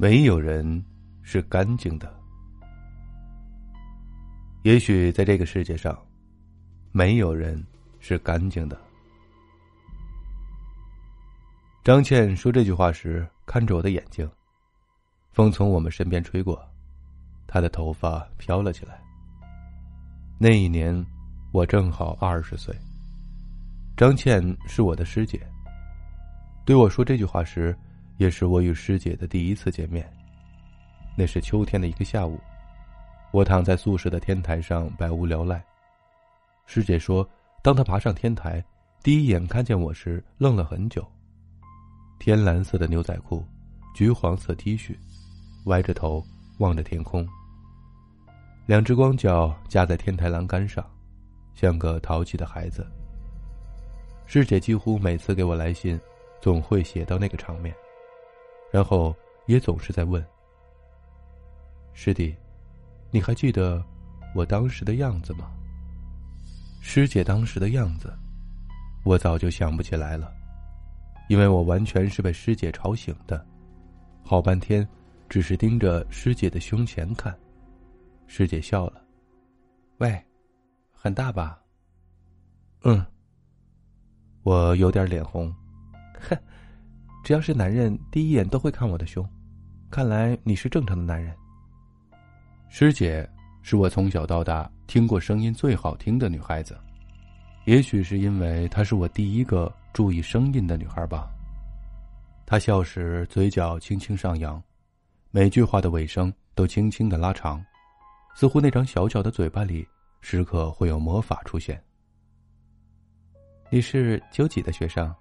没有人是干净的。也许在这个世界上，没有人是干净的。张倩说这句话时，看着我的眼睛。风从我们身边吹过，她的头发飘了起来。那一年，我正好二十岁。张倩是我的师姐。对我说这句话时，也是我与师姐的第一次见面。那是秋天的一个下午，我躺在宿舍的天台上百无聊赖。师姐说，当她爬上天台，第一眼看见我时，愣了很久。天蓝色的牛仔裤，橘黄色 T 恤，歪着头望着天空。两只光脚架在天台栏杆上，像个淘气的孩子。师姐几乎每次给我来信。总会写到那个场面，然后也总是在问：“师弟，你还记得我当时的样子吗？”师姐当时的样子，我早就想不起来了，因为我完全是被师姐吵醒的，好半天只是盯着师姐的胸前看。师姐笑了：“喂，很大吧？”“嗯。”我有点脸红。哼，只要是男人，第一眼都会看我的胸。看来你是正常的男人。师姐是我从小到大听过声音最好听的女孩子，也许是因为她是我第一个注意声音的女孩吧。她笑时嘴角轻轻上扬，每句话的尾声都轻轻的拉长，似乎那张小小的嘴巴里时刻会有魔法出现。你是九几的学生？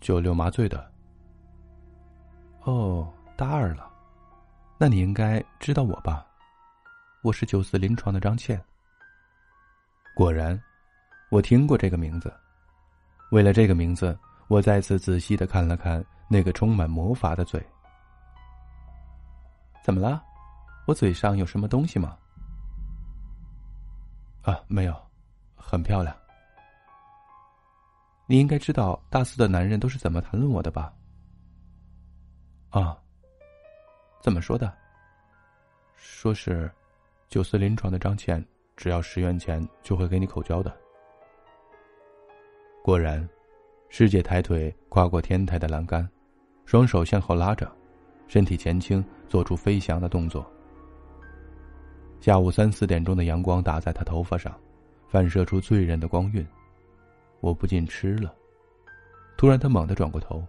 九六麻醉的。哦，大二了，那你应该知道我吧？我是九四临床的张倩。果然，我听过这个名字。为了这个名字，我再次仔细的看了看那个充满魔法的嘴。怎么了？我嘴上有什么东西吗？啊，没有，很漂亮。你应该知道大四的男人都是怎么谈论我的吧？啊，怎么说的？说是，九四临床的张倩，只要十元钱就会给你口交的。果然，师姐抬腿跨过天台的栏杆，双手向后拉着，身体前倾，做出飞翔的动作。下午三四点钟的阳光打在她头发上，反射出醉人的光晕。我不禁吃了。突然，他猛地转过头：“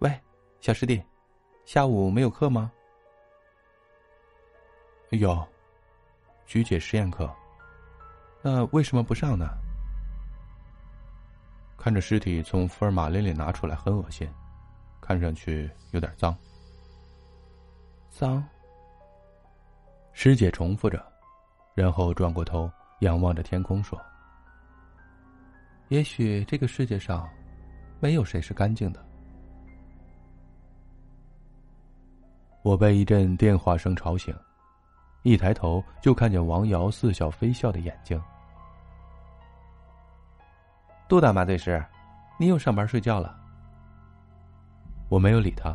喂，小师弟，下午没有课吗？”“有，菊姐实验课。那为什么不上呢？”看着尸体从福尔马林里拿出来，很恶心，看上去有点脏。脏。师姐重复着，然后转过头仰望着天空说。也许这个世界上，没有谁是干净的。我被一阵电话声吵醒，一抬头就看见王瑶似笑非笑的眼睛。杜大麻醉师，你又上班睡觉了。我没有理他，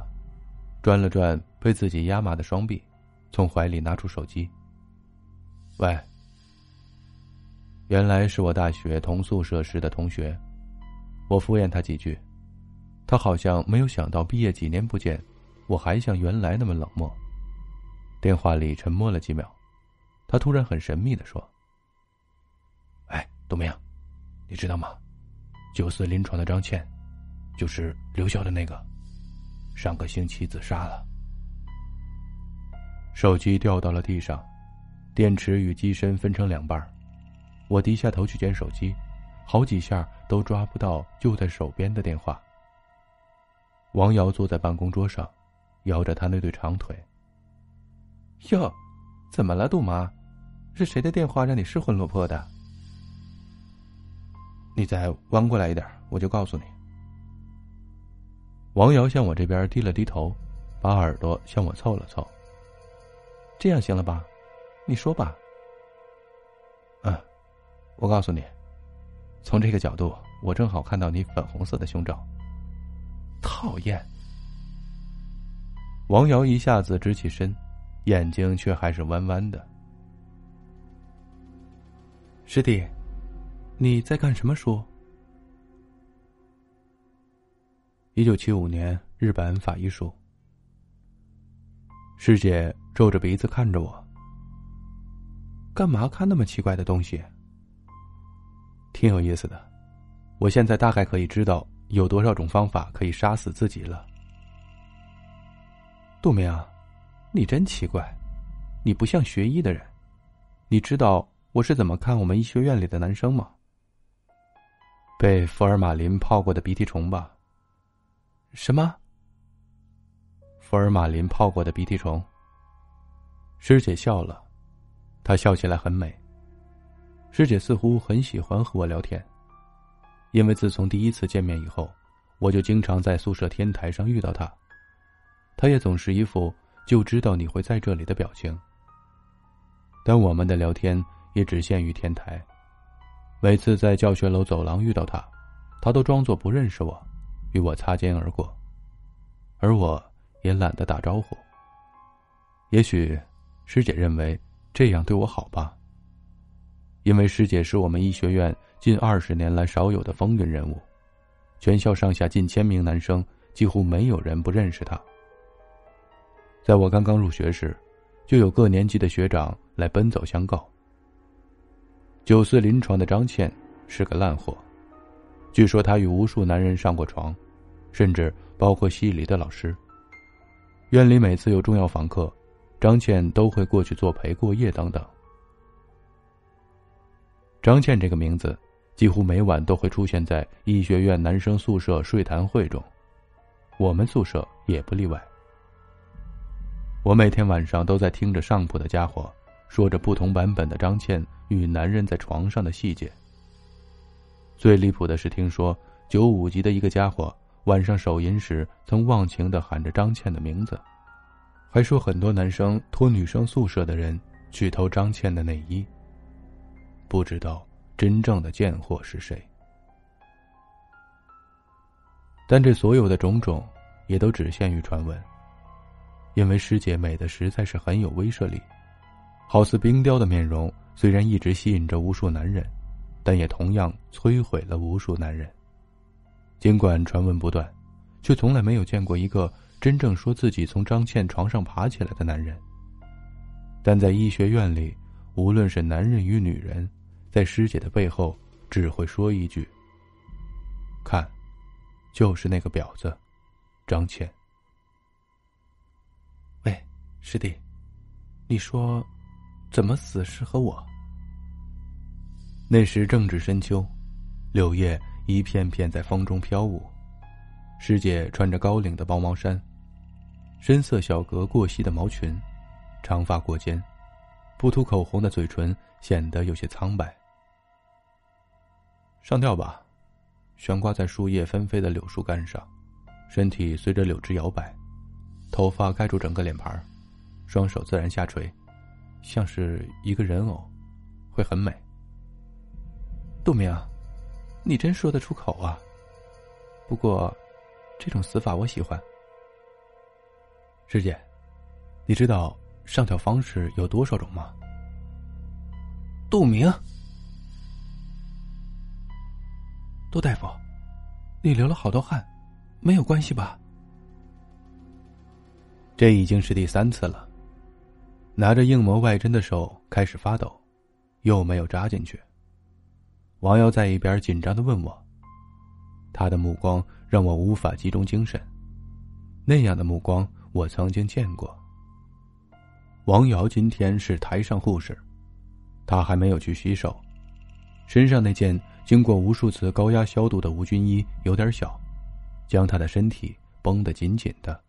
转了转被自己压麻的双臂，从怀里拿出手机。喂。原来是我大学同宿舍时的同学，我敷衍他几句，他好像没有想到毕业几年不见，我还像原来那么冷漠。电话里沉默了几秒，他突然很神秘的说：“哎，杜明，你知道吗？九四临床的张倩，就是留校的那个，上个星期自杀了。”手机掉到了地上，电池与机身分成两半我低下头去捡手机，好几下都抓不到就在手边的电话。王瑶坐在办公桌上，摇着她那对长腿。哟，怎么了，杜妈？是谁的电话让你失魂落魄的？你再弯过来一点，我就告诉你。王瑶向我这边低了低头，把耳朵向我凑了凑。这样行了吧？你说吧。我告诉你，从这个角度，我正好看到你粉红色的胸罩。讨厌。王瑶一下子直起身，眼睛却还是弯弯的。师弟，你在看什么书？一九七五年日本法医书。师姐皱着鼻子看着我。干嘛看那么奇怪的东西？挺有意思的，我现在大概可以知道有多少种方法可以杀死自己了。杜明啊，你真奇怪，你不像学医的人。你知道我是怎么看我们医学院里的男生吗？被福尔马林泡过的鼻涕虫吧？什么？福尔马林泡过的鼻涕虫？师姐笑了，她笑起来很美。师姐似乎很喜欢和我聊天，因为自从第一次见面以后，我就经常在宿舍天台上遇到她。她也总是一副就知道你会在这里的表情。但我们的聊天也只限于天台。每次在教学楼走廊遇到她，她都装作不认识我，与我擦肩而过，而我也懒得打招呼。也许，师姐认为这样对我好吧。因为师姐是我们医学院近二十年来少有的风云人物，全校上下近千名男生几乎没有人不认识她。在我刚刚入学时，就有各年级的学长来奔走相告。九四临床的张倩是个烂货，据说她与无数男人上过床，甚至包括系里的老师。院里每次有重要访客，张倩都会过去作陪过夜等等。张倩这个名字，几乎每晚都会出现在医学院男生宿舍睡谈会中，我们宿舍也不例外。我每天晚上都在听着上铺的家伙说着不同版本的张倩与男人在床上的细节。最离谱的是，听说九五级的一个家伙晚上手淫时曾忘情的喊着张倩的名字，还说很多男生托女生宿舍的人去偷张倩的内衣。不知道真正的贱货是谁，但这所有的种种也都只限于传闻。因为师姐美的实在是很有威慑力，好似冰雕的面容，虽然一直吸引着无数男人，但也同样摧毁了无数男人。尽管传闻不断，却从来没有见过一个真正说自己从张倩床上爬起来的男人。但在医学院里，无论是男人与女人。在师姐的背后，只会说一句：“看，就是那个婊子，张倩。”喂，师弟，你说，怎么死适合我？那时正值深秋，柳叶一片片在风中飘舞。师姐穿着高领的薄毛衫，深色小格过膝的毛裙，长发过肩，不涂口红的嘴唇显得有些苍白。上吊吧，悬挂在树叶纷飞的柳树干上，身体随着柳枝摇摆，头发盖住整个脸盘，双手自然下垂，像是一个人偶，会很美。杜明，你真说得出口啊！不过，这种死法我喜欢。师姐，你知道上吊方式有多少种吗？杜明。杜大夫，你流了好多汗，没有关系吧？这已经是第三次了。拿着硬膜外针的手开始发抖，又没有扎进去。王瑶在一边紧张的问我，他的目光让我无法集中精神。那样的目光我曾经见过。王瑶今天是台上护士，他还没有去洗手，身上那件。经过无数次高压消毒的无菌衣有点小，将他的身体绷得紧紧的，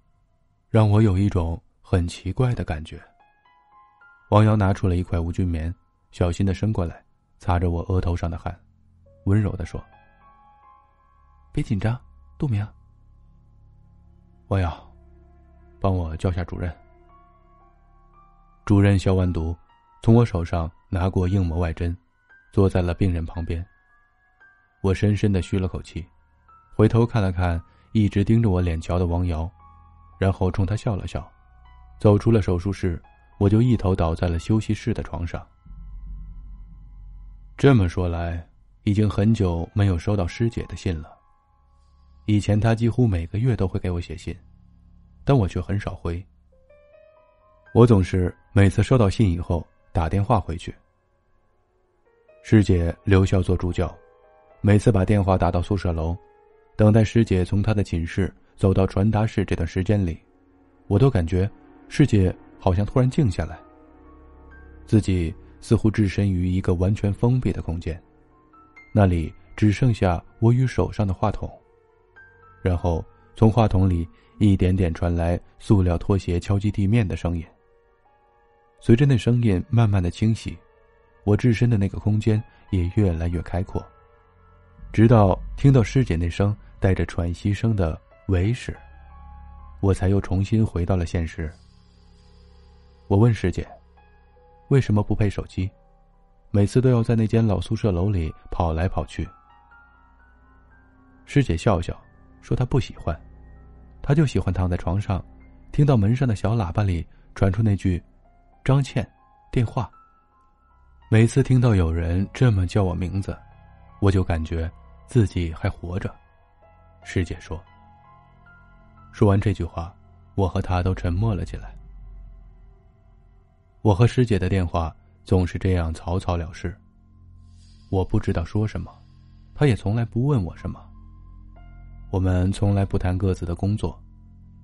让我有一种很奇怪的感觉。王瑶拿出了一块无菌棉，小心的伸过来，擦着我额头上的汗，温柔的说：“别紧张，杜明。”王瑶，帮我叫下主任。主任消完毒，从我手上拿过硬膜外针，坐在了病人旁边。我深深的吁了口气，回头看了看一直盯着我脸瞧的王瑶，然后冲他笑了笑，走出了手术室，我就一头倒在了休息室的床上。这么说来，已经很久没有收到师姐的信了。以前她几乎每个月都会给我写信，但我却很少回。我总是每次收到信以后打电话回去。师姐留校做助教，每次把电话打到宿舍楼，等待师姐从她的寝室走到传达室这段时间里，我都感觉师姐好像突然静下来，自己似乎置身于一个完全封闭的空间，那里只剩下我与手上的话筒，然后从话筒里一点点传来塑料拖鞋敲击地面的声音。随着那声音慢慢的清晰，我置身的那个空间也越来越开阔。直到听到师姐那声带着喘息声的“喂”时，我才又重新回到了现实。我问师姐：“为什么不配手机？每次都要在那间老宿舍楼里跑来跑去？”师姐笑笑，说：“她不喜欢，她就喜欢躺在床上，听到门上的小喇叭里传出那句。”张倩，电话。每次听到有人这么叫我名字，我就感觉自己还活着。师姐说。说完这句话，我和她都沉默了起来。我和师姐的电话总是这样草草了事。我不知道说什么，她也从来不问我什么。我们从来不谈各自的工作，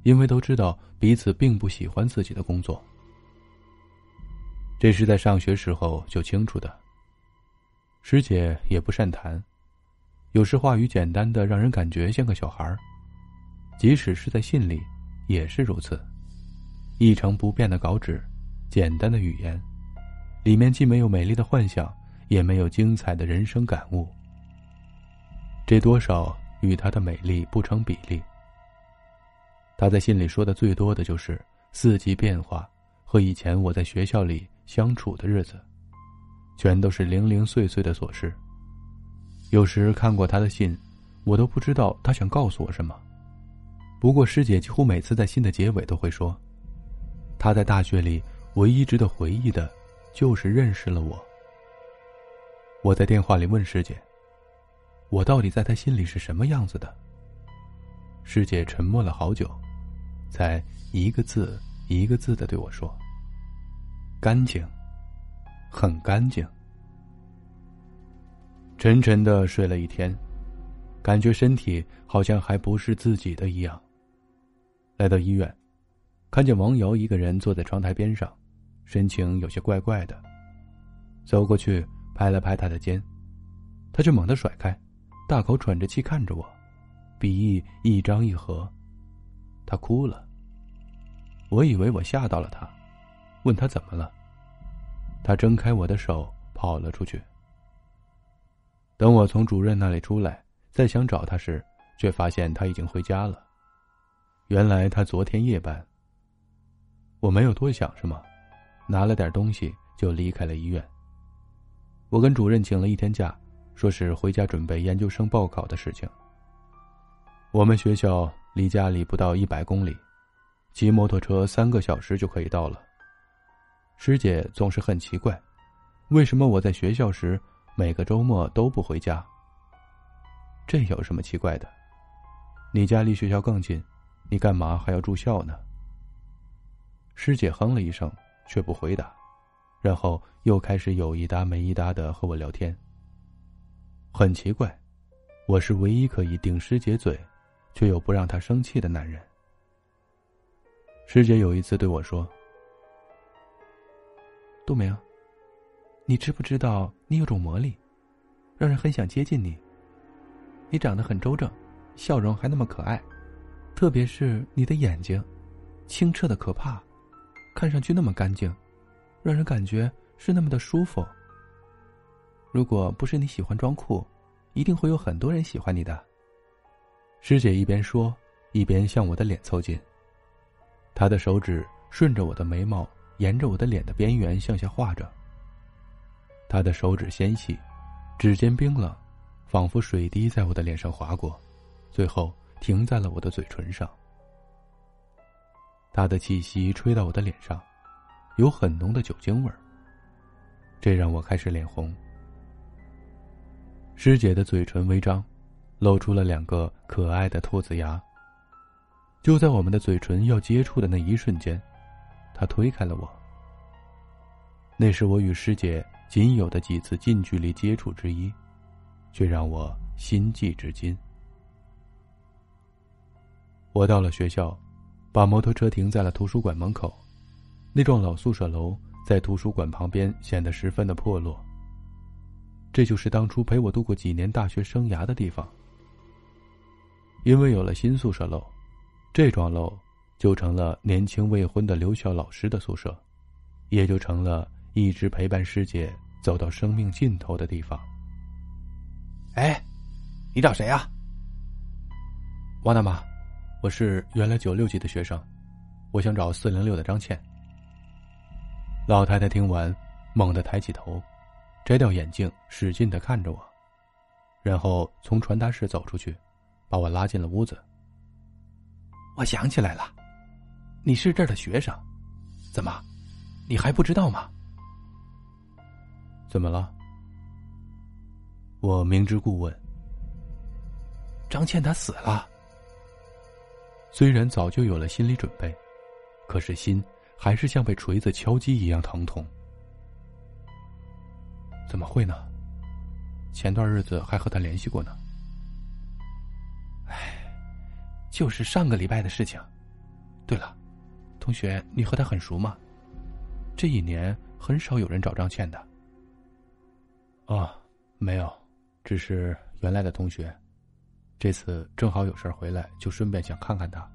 因为都知道彼此并不喜欢自己的工作。这是在上学时候就清楚的。师姐也不善谈，有时话语简单的让人感觉像个小孩即使是在信里，也是如此。一成不变的稿纸，简单的语言，里面既没有美丽的幻想，也没有精彩的人生感悟。这多少与她的美丽不成比例。她在信里说的最多的就是四季变化和以前我在学校里。相处的日子，全都是零零碎碎的琐事。有时看过他的信，我都不知道他想告诉我什么。不过师姐几乎每次在信的结尾都会说：“他在大学里唯一值得回忆的，就是认识了我。”我在电话里问师姐：“我到底在他心里是什么样子的？”师姐沉默了好久，才一个字一个字的对我说。干净，很干净。沉沉的睡了一天，感觉身体好像还不是自己的一样。来到医院，看见王瑶一个人坐在窗台边上，神情有些怪怪的。走过去拍了拍他的肩，他却猛地甩开，大口喘着气看着我，鼻翼一张一合。他哭了。我以为我吓到了他。问他怎么了，他挣开我的手跑了出去。等我从主任那里出来，再想找他时，却发现他已经回家了。原来他昨天夜班。我没有多想什么，拿了点东西就离开了医院。我跟主任请了一天假，说是回家准备研究生报考的事情。我们学校离家里不到一百公里，骑摩托车三个小时就可以到了。师姐总是很奇怪，为什么我在学校时每个周末都不回家？这有什么奇怪的？你家离学校更近，你干嘛还要住校呢？师姐哼了一声，却不回答，然后又开始有一搭没一搭的和我聊天。很奇怪，我是唯一可以顶师姐嘴，却又不让她生气的男人。师姐有一次对我说。杜明，你知不知道你有种魔力，让人很想接近你。你长得很周正，笑容还那么可爱，特别是你的眼睛，清澈的可怕，看上去那么干净，让人感觉是那么的舒服。如果不是你喜欢装酷，一定会有很多人喜欢你的。师姐一边说，一边向我的脸凑近，她的手指顺着我的眉毛。沿着我的脸的边缘向下画着。他的手指纤细，指尖冰冷，仿佛水滴在我的脸上划过，最后停在了我的嘴唇上。他的气息吹到我的脸上，有很浓的酒精味儿。这让我开始脸红。师姐的嘴唇微张，露出了两个可爱的兔子牙。就在我们的嘴唇要接触的那一瞬间，她推开了我。那是我与师姐仅有的几次近距离接触之一，却让我心悸至今。我到了学校，把摩托车停在了图书馆门口，那幢老宿舍楼在图书馆旁边显得十分的破落。这就是当初陪我度过几年大学生涯的地方。因为有了新宿舍楼，这幢楼就成了年轻未婚的留校老师的宿舍，也就成了一直陪伴师姐走到生命尽头的地方。哎，你找谁呀？王大妈，我是原来九六级的学生，我想找四零六的张倩。老太太听完，猛地抬起头。摘掉眼镜，使劲的看着我，然后从传达室走出去，把我拉进了屋子。我想起来了，你是这儿的学生，怎么，你还不知道吗？怎么了？我明知故问。张倩她死了。虽然早就有了心理准备，可是心还是像被锤子敲击一样疼痛。怎么会呢？前段日子还和他联系过呢。唉，就是上个礼拜的事情。对了，同学，你和他很熟吗？这一年很少有人找张倩的。哦，没有，只是原来的同学。这次正好有事回来，就顺便想看看他。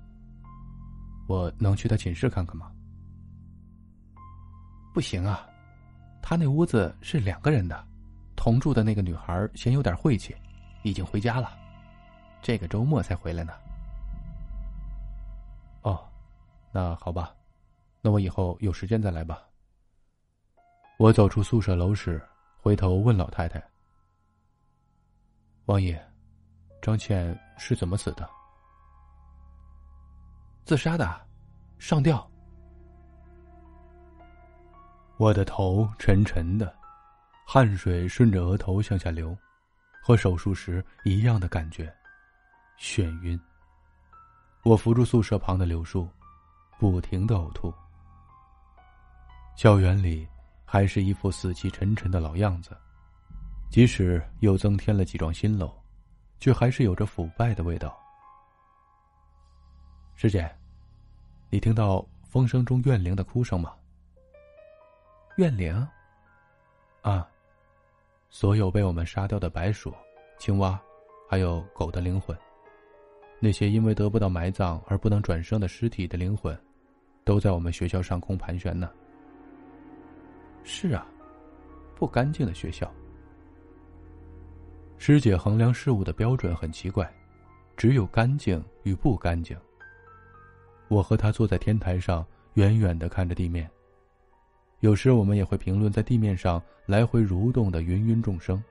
我能去他寝室看看吗？不行啊。他那屋子是两个人的，同住的那个女孩嫌有点晦气，已经回家了，这个周末才回来呢。哦，那好吧，那我以后有时间再来吧。我走出宿舍楼时，回头问老太太：“王爷，张倩是怎么死的？”自杀的，上吊。我的头沉沉的，汗水顺着额头向下流，和手术时一样的感觉，眩晕。我扶住宿舍旁的柳树，不停的呕吐。校园里还是一副死气沉沉的老样子，即使又增添了几幢新楼，却还是有着腐败的味道。师姐，你听到风声中怨灵的哭声吗？怨灵，啊，所有被我们杀掉的白鼠、青蛙，还有狗的灵魂，那些因为得不到埋葬而不能转生的尸体的灵魂，都在我们学校上空盘旋呢。是啊，不干净的学校。师姐衡量事物的标准很奇怪，只有干净与不干净。我和她坐在天台上，远远的看着地面。有时我们也会评论在地面上来回蠕动的芸芸众生。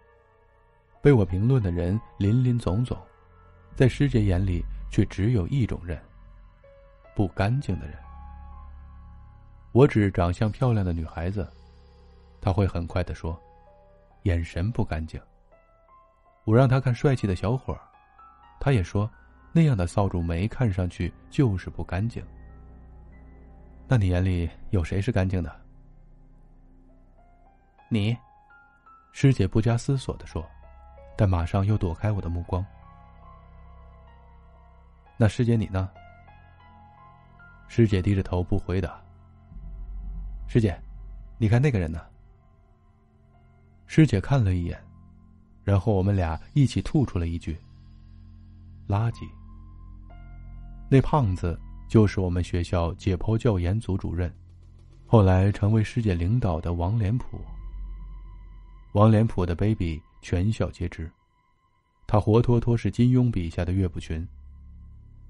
被我评论的人林林总总，在师姐眼里却只有一种人——不干净的人。我指长相漂亮的女孩子，他会很快的说：“眼神不干净。”我让他看帅气的小伙儿，她也说：“那样的扫帚眉看上去就是不干净。”那你眼里有谁是干净的？你，师姐不加思索的说，但马上又躲开我的目光。那师姐你呢？师姐低着头不回答。师姐，你看那个人呢？师姐看了一眼，然后我们俩一起吐出了一句：“垃圾。”那胖子就是我们学校解剖教研组主任，后来成为师姐领导的王连普。王连普的卑鄙，全校皆知。他活脱脱是金庸笔下的岳不群。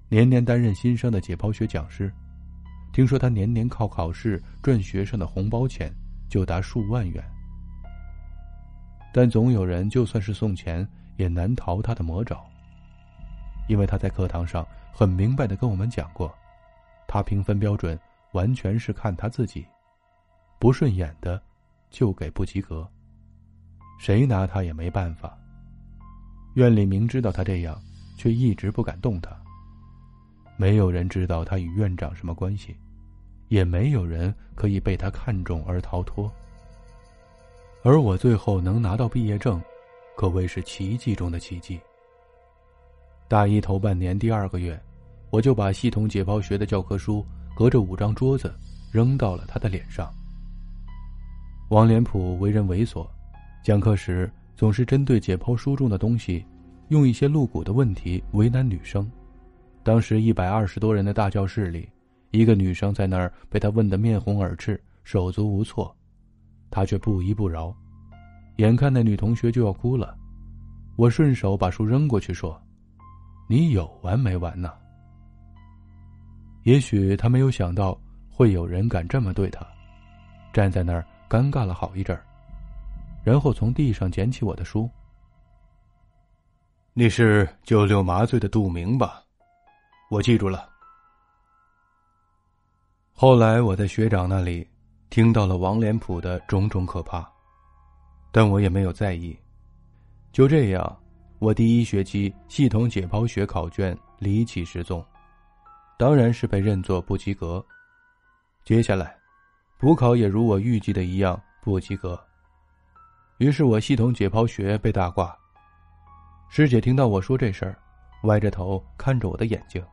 年年担任新生的解剖学讲师，听说他年年靠考试赚学生的红包钱，就达数万元。但总有人就算是送钱，也难逃他的魔爪。因为他在课堂上很明白的跟我们讲过，他评分标准完全是看他自己，不顺眼的就给不及格，谁拿他也没办法。院里明知道他这样，却一直不敢动他。没有人知道他与院长什么关系，也没有人可以被他看中而逃脱。而我最后能拿到毕业证，可谓是奇迹中的奇迹。大一头半年第二个月，我就把系统解剖学的教科书隔着五张桌子扔到了他的脸上。王连普为人猥琐，讲课时总是针对解剖书中的东西，用一些露骨的问题为难女生。当时一百二十多人的大教室里，一个女生在那儿被他问得面红耳赤、手足无措。他却不依不饶，眼看那女同学就要哭了，我顺手把书扔过去，说：“你有完没完呢？”也许他没有想到会有人敢这么对他，站在那儿尴尬了好一阵儿，然后从地上捡起我的书。你是九六麻醉的杜明吧？我记住了。后来我在学长那里。听到了王连普的种种可怕，但我也没有在意。就这样，我第一学期系统解剖学考卷离奇失踪，当然是被认作不及格。接下来，补考也如我预计的一样不及格。于是我系统解剖学被大挂。师姐听到我说这事儿，歪着头看着我的眼睛，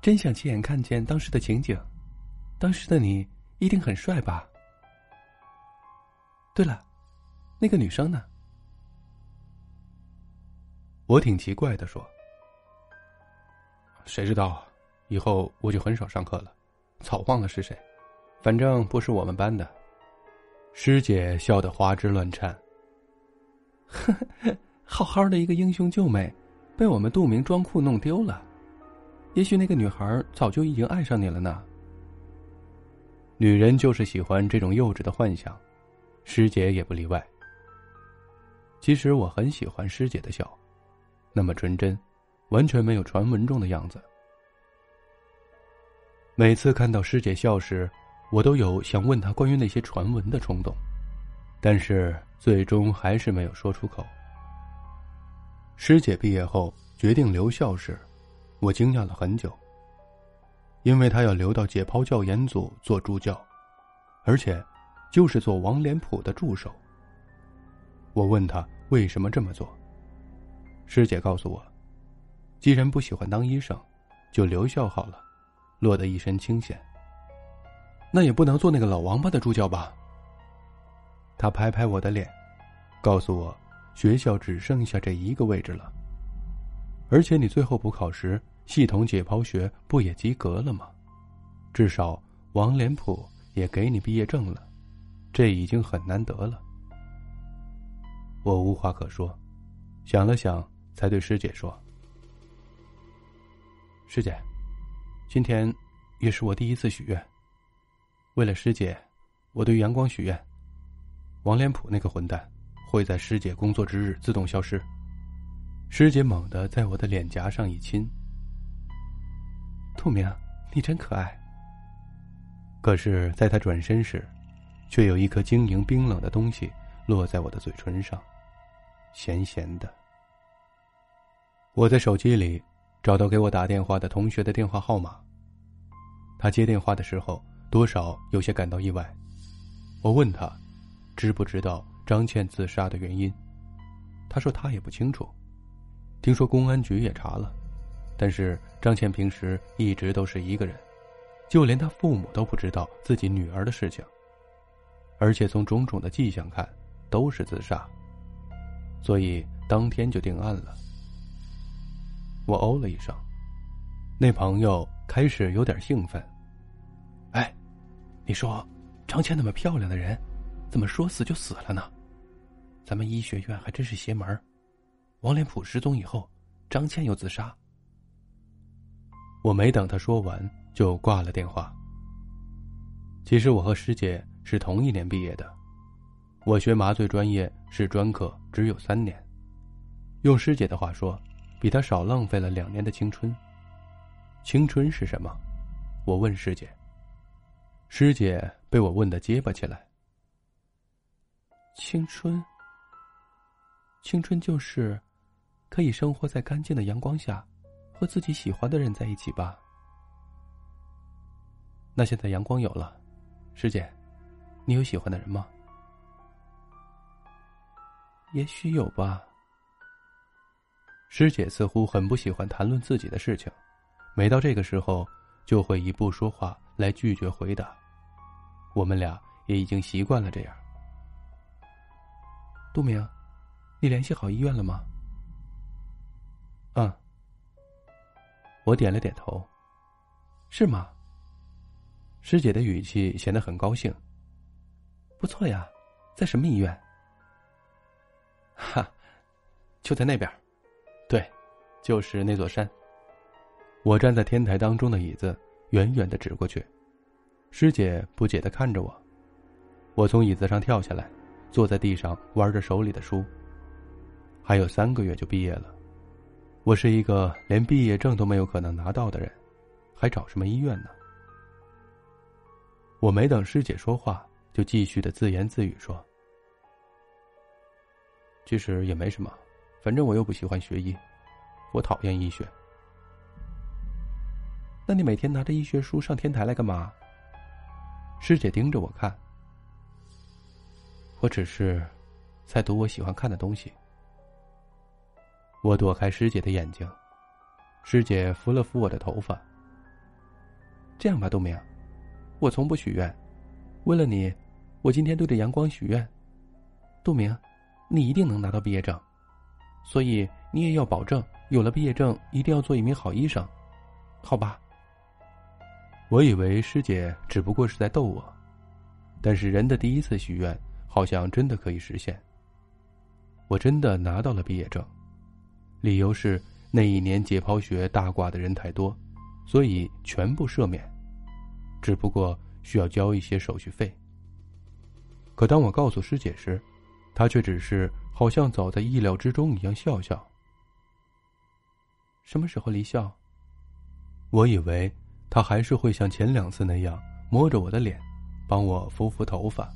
真想亲眼看见当时的情景。当时的你。一定很帅吧？对了，那个女生呢？我挺奇怪的说：“谁知道？以后我就很少上课了，早忘了是谁。反正不是我们班的。”师姐笑得花枝乱颤。呵呵，好好的一个英雄救美，被我们杜明装酷弄丢了。也许那个女孩早就已经爱上你了呢。女人就是喜欢这种幼稚的幻想，师姐也不例外。其实我很喜欢师姐的笑，那么纯真，完全没有传闻中的样子。每次看到师姐笑时，我都有想问她关于那些传闻的冲动，但是最终还是没有说出口。师姐毕业后决定留校时，我惊讶了很久。因为他要留到解剖教研组做助教，而且就是做王连普的助手。我问他为什么这么做，师姐告诉我，既然不喜欢当医生，就留校好了，落得一身清闲。那也不能做那个老王八的助教吧？他拍拍我的脸，告诉我，学校只剩下这一个位置了，而且你最后补考时。系统解剖学不也及格了吗？至少王连普也给你毕业证了，这已经很难得了。我无话可说，想了想，才对师姐说：“师姐，今天也是我第一次许愿。为了师姐，我对阳光许愿，王连普那个混蛋会在师姐工作之日自动消失。”师姐猛地在我的脸颊上一亲。兔明，你真可爱。可是，在他转身时，却有一颗晶莹冰冷的东西落在我的嘴唇上，咸咸的。我在手机里找到给我打电话的同学的电话号码。他接电话的时候，多少有些感到意外。我问他，知不知道张倩自杀的原因？他说他也不清楚，听说公安局也查了。但是张倩平时一直都是一个人，就连她父母都不知道自己女儿的事情。而且从种种的迹象看，都是自杀。所以当天就定案了。我哦了一声，那朋友开始有点兴奋。哎，你说，张倩那么漂亮的人，怎么说死就死了呢？咱们医学院还真是邪门王连普失踪以后，张倩又自杀。我没等他说完，就挂了电话。其实我和师姐是同一年毕业的，我学麻醉专业是专科，只有三年。用师姐的话说，比她少浪费了两年的青春。青春是什么？我问师姐。师姐被我问的结巴起来。青春，青春就是可以生活在干净的阳光下，和自己喜欢的人在一起吧。那现在阳光有了，师姐，你有喜欢的人吗？也许有吧。师姐似乎很不喜欢谈论自己的事情，每到这个时候就会以不说话来拒绝回答。我们俩也已经习惯了这样。杜明，你联系好医院了吗？嗯。我点了点头。是吗？师姐的语气显得很高兴。不错呀，在什么医院？哈，就在那边。对，就是那座山。我站在天台当中的椅子，远远的指过去。师姐不解的看着我，我从椅子上跳下来，坐在地上玩着手里的书。还有三个月就毕业了，我是一个连毕业证都没有可能拿到的人，还找什么医院呢？我没等师姐说话，就继续的自言自语说：“其实也没什么，反正我又不喜欢学医，我讨厌医学。那你每天拿着医学书上天台来干嘛？”师姐盯着我看，我只是在读我喜欢看的东西。我躲开师姐的眼睛，师姐扶了扶我的头发。这样吧，杜明，我从不许愿，为了你，我今天对着阳光许愿。杜明，你一定能拿到毕业证，所以你也要保证，有了毕业证一定要做一名好医生，好吧？我以为师姐只不过是在逗我，但是人的第一次许愿好像真的可以实现。我真的拿到了毕业证，理由是那一年解剖学大挂的人太多，所以全部赦免，只不过需要交一些手续费。可当我告诉师姐时，她却只是好像早在意料之中一样笑笑。什么时候离校？我以为。他还是会像前两次那样摸着我的脸，帮我扶扶头发。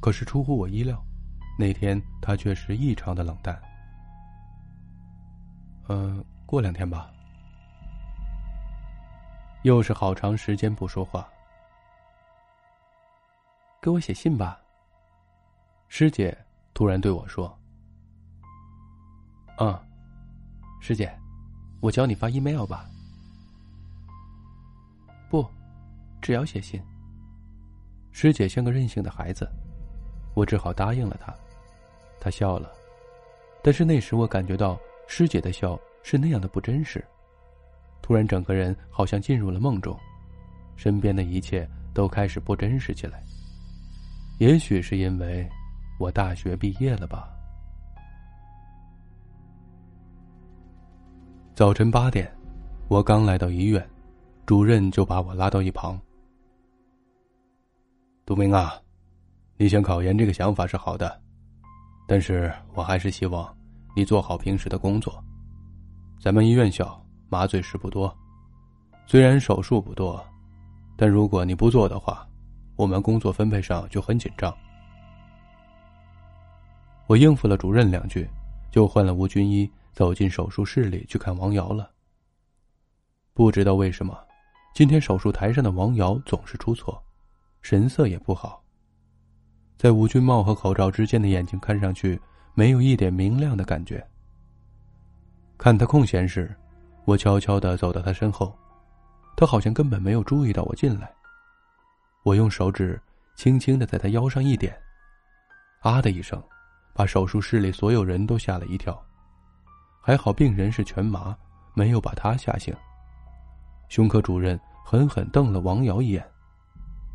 可是出乎我意料，那天他却是异常的冷淡。嗯，过两天吧。又是好长时间不说话。给我写信吧。师姐突然对我说：“嗯，师姐，我教你发 email 吧。”不，只要写信。师姐像个任性的孩子，我只好答应了她。她笑了，但是那时我感觉到师姐的笑是那样的不真实。突然，整个人好像进入了梦中，身边的一切都开始不真实起来。也许是因为我大学毕业了吧。早晨八点，我刚来到医院。主任就把我拉到一旁。杜明啊，你想考研这个想法是好的，但是我还是希望你做好平时的工作。咱们医院小，麻醉师不多，虽然手术不多，但如果你不做的话，我们工作分配上就很紧张。我应付了主任两句，就换了吴军医，走进手术室里去看王瑶了。不知道为什么。今天手术台上的王瑶总是出错，神色也不好。在吴军帽和口罩之间的眼睛看上去没有一点明亮的感觉。看他空闲时，我悄悄的走到他身后，他好像根本没有注意到我进来。我用手指轻轻的在他腰上一点，啊的一声，把手术室里所有人都吓了一跳。还好病人是全麻，没有把他吓醒。胸科主任狠狠瞪了王瑶一眼，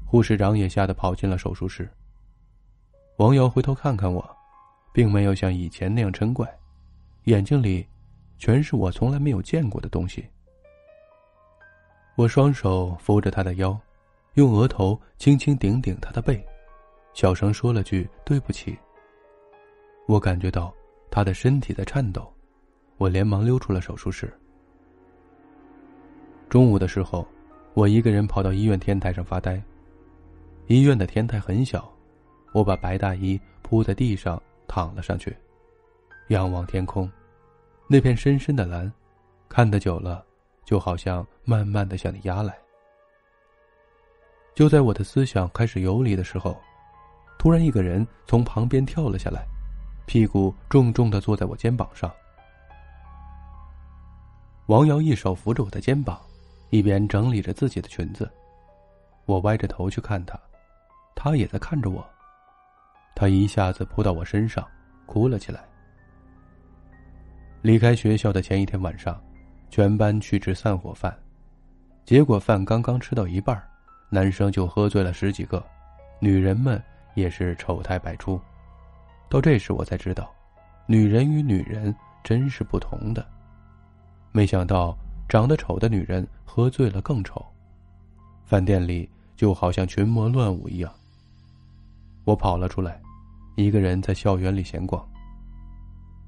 护士长也吓得跑进了手术室。王瑶回头看看我，并没有像以前那样嗔怪，眼睛里全是我从来没有见过的东西。我双手扶着他的腰，用额头轻轻顶顶他的背，小声说了句“对不起”。我感觉到他的身体在颤抖，我连忙溜出了手术室。中午的时候，我一个人跑到医院天台上发呆。医院的天台很小，我把白大衣铺在地上躺了上去，仰望天空，那片深深的蓝，看得久了，就好像慢慢的向你压来。就在我的思想开始游离的时候，突然一个人从旁边跳了下来，屁股重重的坐在我肩膀上。王瑶一手扶着我的肩膀，一边整理着自己的裙子。我歪着头去看他，他也在看着我。他一下子扑到我身上，哭了起来。离开学校的前一天晚上，全班去吃散伙饭，结果饭刚刚吃到一半男生就喝醉了十几个，女人们也是丑态百出。到这时我才知道，女人与女人真是不同的。没想到长得丑的女人喝醉了更丑，饭店里就好像群魔乱舞一样。我跑了出来，一个人在校园里闲逛。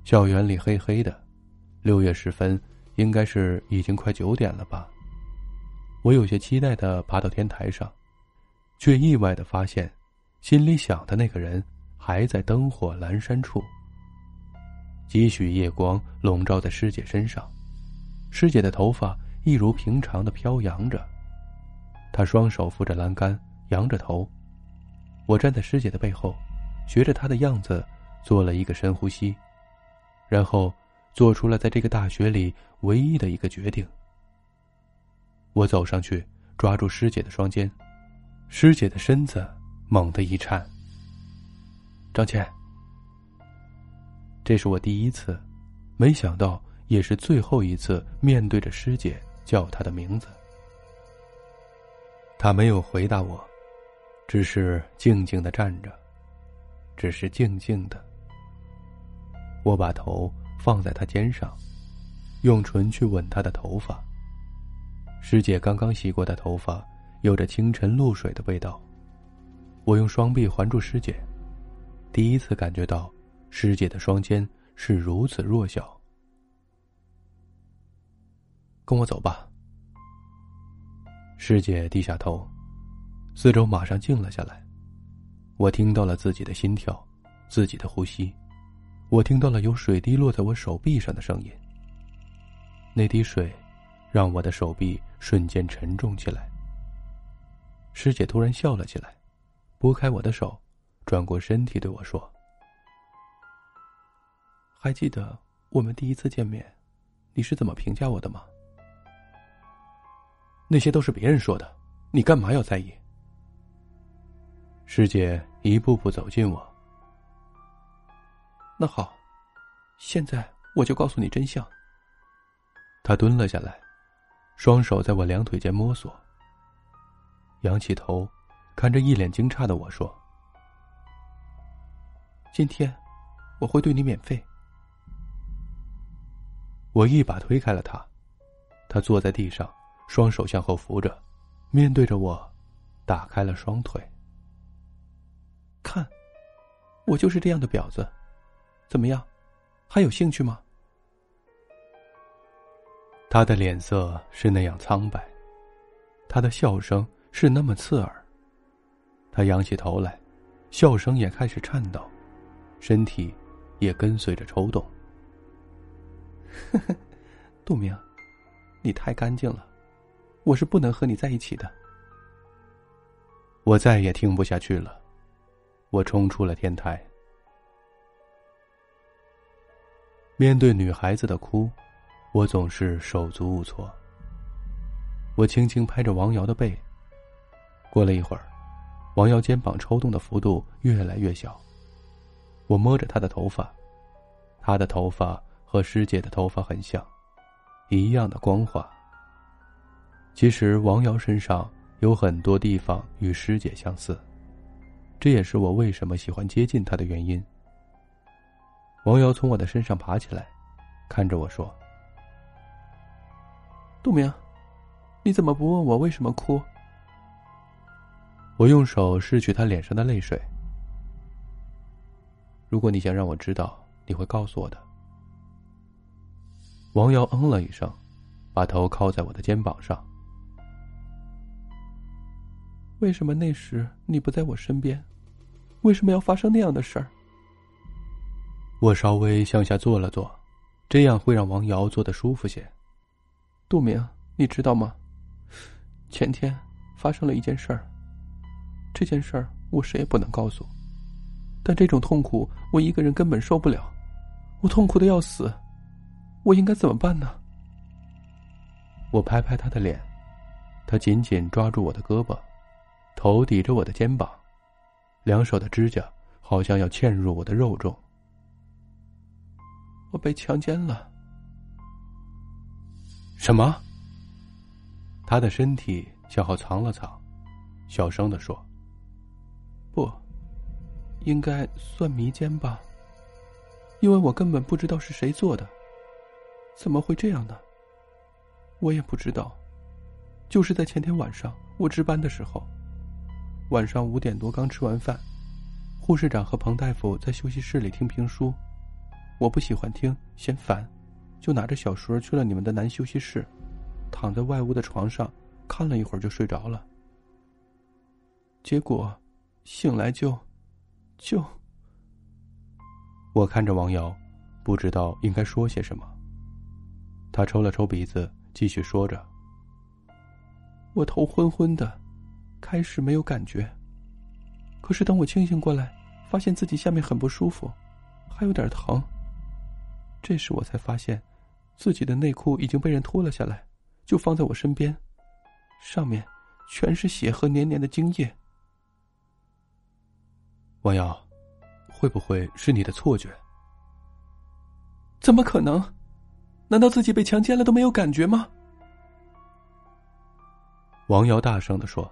校园里黑黑的，六月时分，应该是已经快九点了吧。我有些期待的爬到天台上，却意外的发现，心里想的那个人还在灯火阑珊处。几许夜光笼罩在师姐身上，师姐的头发一如平常的飘扬着，她双手扶着栏杆，仰着头。我站在师姐的背后，学着她的样子做了一个深呼吸，然后做出了在这个大学里唯一的一个决定。我走上去，抓住师姐的双肩，师姐的身子猛地一颤。张倩，这是我第一次，没想到也是最后一次面对着师姐叫她的名字。她没有回答我，只是静静的站着，只是静静的。我把头放在她肩上，用唇去吻她的头发。师姐刚刚洗过的头发，有着清晨露水的味道。我用双臂环住师姐，第一次感觉到师姐的双肩是如此弱小。跟我走吧。师姐低下头，四周马上静了下来。我听到了自己的心跳，自己的呼吸，我听到了有水滴落在我手臂上的声音。那滴水。让我的手臂瞬间沉重起来。师姐突然笑了起来，拨开我的手，转过身体对我说：“还记得我们第一次见面，你是怎么评价我的吗？”那些都是别人说的，你干嘛要在意？师姐一步步走近我。那好，现在我就告诉你真相。他蹲了下来。双手在我两腿间摸索。仰起头，看着一脸惊诧的我说：“今天，我会对你免费。”我一把推开了他，他坐在地上，双手向后扶着，面对着我，打开了双腿。看，我就是这样的婊子，怎么样，还有兴趣吗？他的脸色是那样苍白，他的笑声是那么刺耳。他仰起头来，笑声也开始颤抖，身体也跟随着抽动。呵呵，杜明，你太干净了，我是不能和你在一起的。我再也听不下去了，我冲出了天台。面对女孩子的哭。我总是手足无措。我轻轻拍着王瑶的背。过了一会儿，王瑶肩膀抽动的幅度越来越小。我摸着她的头发，她的头发和师姐的头发很像，一样的光滑。其实王瑶身上有很多地方与师姐相似，这也是我为什么喜欢接近她的原因。王瑶从我的身上爬起来，看着我说。杜明，你怎么不问我为什么哭？我用手拭去他脸上的泪水。如果你想让我知道，你会告诉我的。王瑶嗯了一声，把头靠在我的肩膀上。为什么那时你不在我身边？为什么要发生那样的事儿？我稍微向下坐了坐，这样会让王瑶坐得舒服些。杜明，你知道吗？前天发生了一件事儿。这件事儿我谁也不能告诉，但这种痛苦我一个人根本受不了，我痛苦的要死，我应该怎么办呢？我拍拍他的脸，他紧紧抓住我的胳膊。头抵着我的肩膀，两手的指甲好像要嵌入我的肉中。我被强奸了。什么？他的身体向后藏了藏，小声的说：“不，应该算迷奸吧。因为我根本不知道是谁做的，怎么会这样呢？我也不知道，就是在前天晚上我值班的时候。”晚上五点多刚吃完饭，护士长和彭大夫在休息室里听评书，我不喜欢听，嫌烦，就拿着小说去了你们的男休息室，躺在外屋的床上看了一会儿就睡着了。结果，醒来就，就……我看着王瑶，不知道应该说些什么。他抽了抽鼻子，继续说着：“我头昏昏的。”开始没有感觉，可是等我清醒过来，发现自己下面很不舒服，还有点疼。这时我才发现，自己的内裤已经被人脱了下来，就放在我身边，上面全是血和黏黏的精液。王瑶，会不会是你的错觉？怎么可能？难道自己被强奸了都没有感觉吗？王瑶大声的说。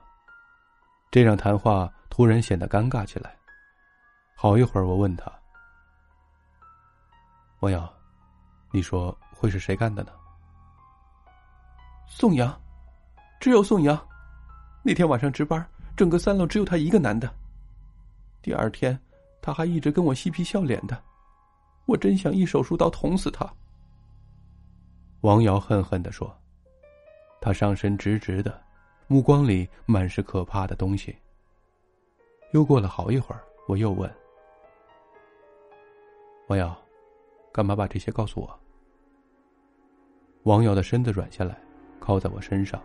这让谈话突然显得尴尬起来。好一会儿，我问他：“王瑶，你说会是谁干的呢？”宋阳，只有宋阳。那天晚上值班，整个三楼只有他一个男的。第二天，他还一直跟我嬉皮笑脸的，我真想一手术刀捅死他。王瑶恨恨的说：“他上身直直的。”目光里满是可怕的东西。又过了好一会儿，我又问：“王瑶，干嘛把这些告诉我？”王瑶的身子软下来，靠在我身上。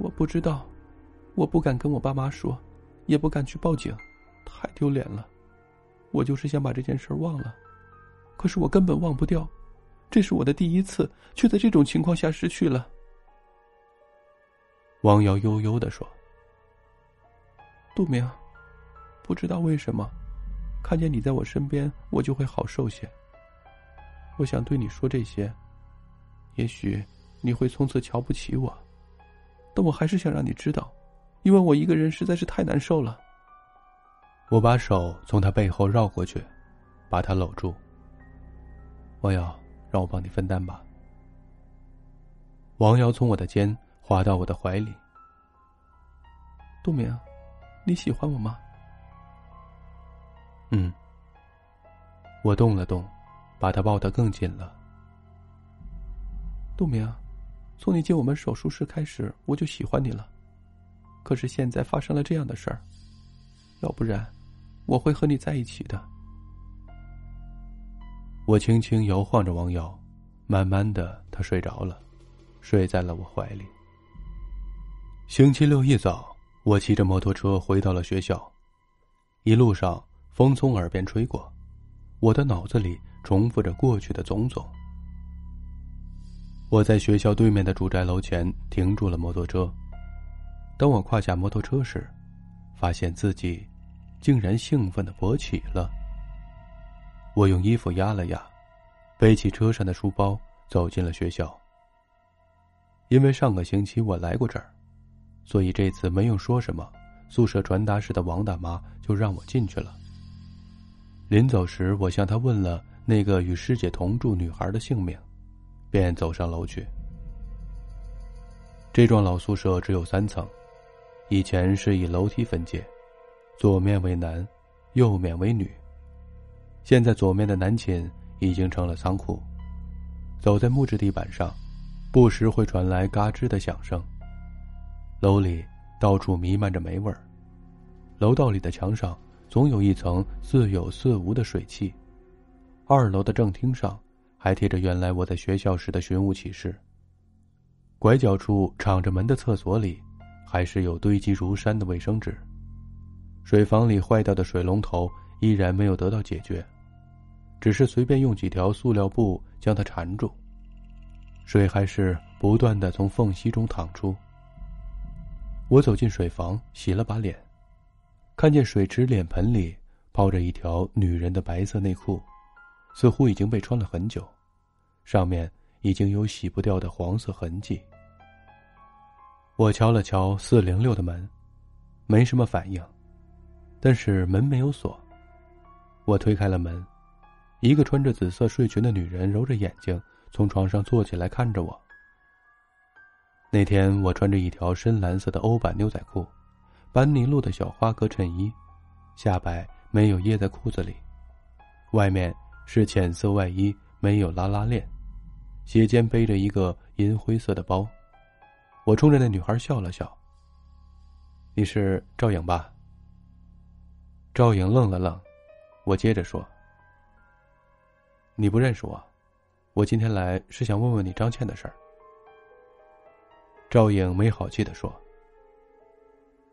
我不知道，我不敢跟我爸妈说，也不敢去报警，太丢脸了。我就是想把这件事忘了，可是我根本忘不掉，这是我的第一次，却在这种情况下失去了。王瑶悠悠的说：“杜明，不知道为什么，看见你在我身边，我就会好受些。我想对你说这些，也许你会从此瞧不起我，但我还是想让你知道，因为我一个人实在是太难受了。”我把手从他背后绕过去，把他搂住。王瑶，让我帮你分担吧。王瑶从我的肩。滑到我的怀里，杜明，你喜欢我吗？嗯。我动了动，把他抱得更紧了。杜明，从你进我们手术室开始，我就喜欢你了。可是现在发生了这样的事儿，要不然我会和你在一起的。我轻轻摇晃着王瑶，慢慢的，他睡着了，睡在了我怀里。星期六一早，我骑着摩托车回到了学校。一路上，风从耳边吹过，我的脑子里重复着过去的种种。我在学校对面的住宅楼前停住了摩托车。当我跨下摩托车时，发现自己竟然兴奋的勃起了。我用衣服压了压，背起车上的书包，走进了学校。因为上个星期我来过这儿。所以这次没用说什么，宿舍传达室的王大妈就让我进去了。临走时，我向她问了那个与师姐同住女孩的姓名，便走上楼去。这幢老宿舍只有三层，以前是以楼梯分界，左面为男，右面为女。现在左面的男寝已经成了仓库，走在木质地板上，不时会传来嘎吱的响声。楼里到处弥漫着霉味儿，楼道里的墙上总有一层似有似无的水汽。二楼的正厅上还贴着原来我在学校时的寻物启事。拐角处敞着门的厕所里，还是有堆积如山的卫生纸。水房里坏掉的水龙头依然没有得到解决，只是随便用几条塑料布将它缠住，水还是不断的从缝隙中淌出。我走进水房，洗了把脸，看见水池脸盆里泡着一条女人的白色内裤，似乎已经被穿了很久，上面已经有洗不掉的黄色痕迹。我敲了敲四零六的门，没什么反应，但是门没有锁。我推开了门，一个穿着紫色睡裙的女人揉着眼睛从床上坐起来看着我。那天我穿着一条深蓝色的欧版牛仔裤，班尼路的小花格衬衣，下摆没有掖在裤子里，外面是浅色外衣，没有拉拉链，斜肩背着一个银灰色的包。我冲着那女孩笑了笑。你是赵颖吧？赵颖愣了愣，我接着说：“你不认识我，我今天来是想问问你张倩的事儿。”赵颖没好气的说：“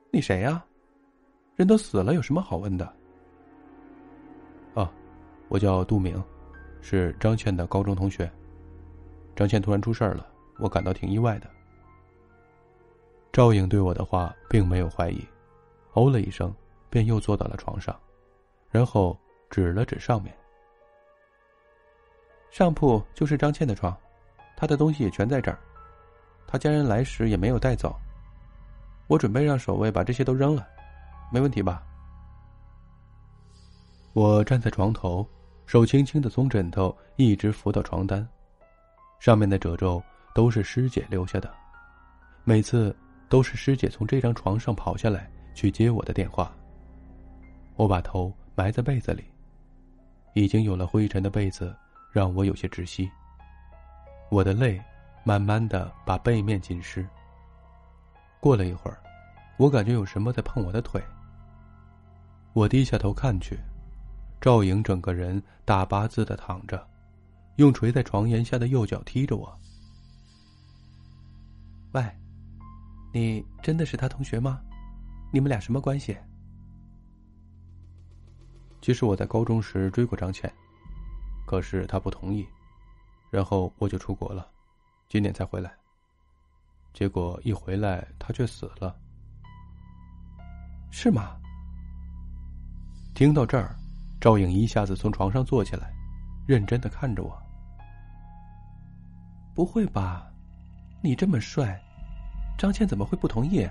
你谁呀？人都死了，有什么好问的？”啊，我叫杜明，是张倩的高中同学。张倩突然出事儿了，我感到挺意外的。赵颖对我的话并没有怀疑，哦了一声，便又坐到了床上，然后指了指上面。上铺就是张倩的床，她的东西也全在这儿，他家人来时也没有带走。我准备让守卫把这些都扔了，没问题吧？我站在床头，手轻轻的从枕头一直扶到床单，上面的褶皱都是师姐留下的，每次。都是师姐从这张床上跑下来去接我的电话。我把头埋在被子里，已经有了灰尘的被子让我有些窒息。我的泪慢慢的把背面浸湿。过了一会儿，我感觉有什么在碰我的腿。我低下头看去，赵颖整个人大八字的躺着，用垂在床沿下的右脚踢着我。喂。你真的是他同学吗？你们俩什么关系？其实我在高中时追过张倩，可是她不同意，然后我就出国了，今年才回来。结果一回来，他却死了。是吗？听到这儿，赵颖一下子从床上坐起来，认真的看着我。不会吧？你这么帅！张倩怎么会不同意？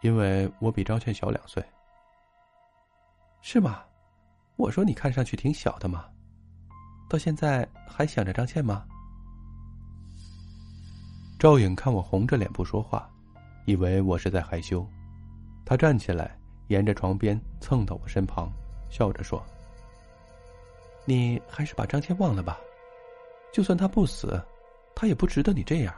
因为我比张倩小两岁。是吗？我说你看上去挺小的嘛，到现在还想着张倩吗？赵颖看我红着脸不说话，以为我是在害羞。她站起来，沿着床边蹭到我身旁，笑着说：“你还是把张倩忘了吧，就算她不死，她也不值得你这样。”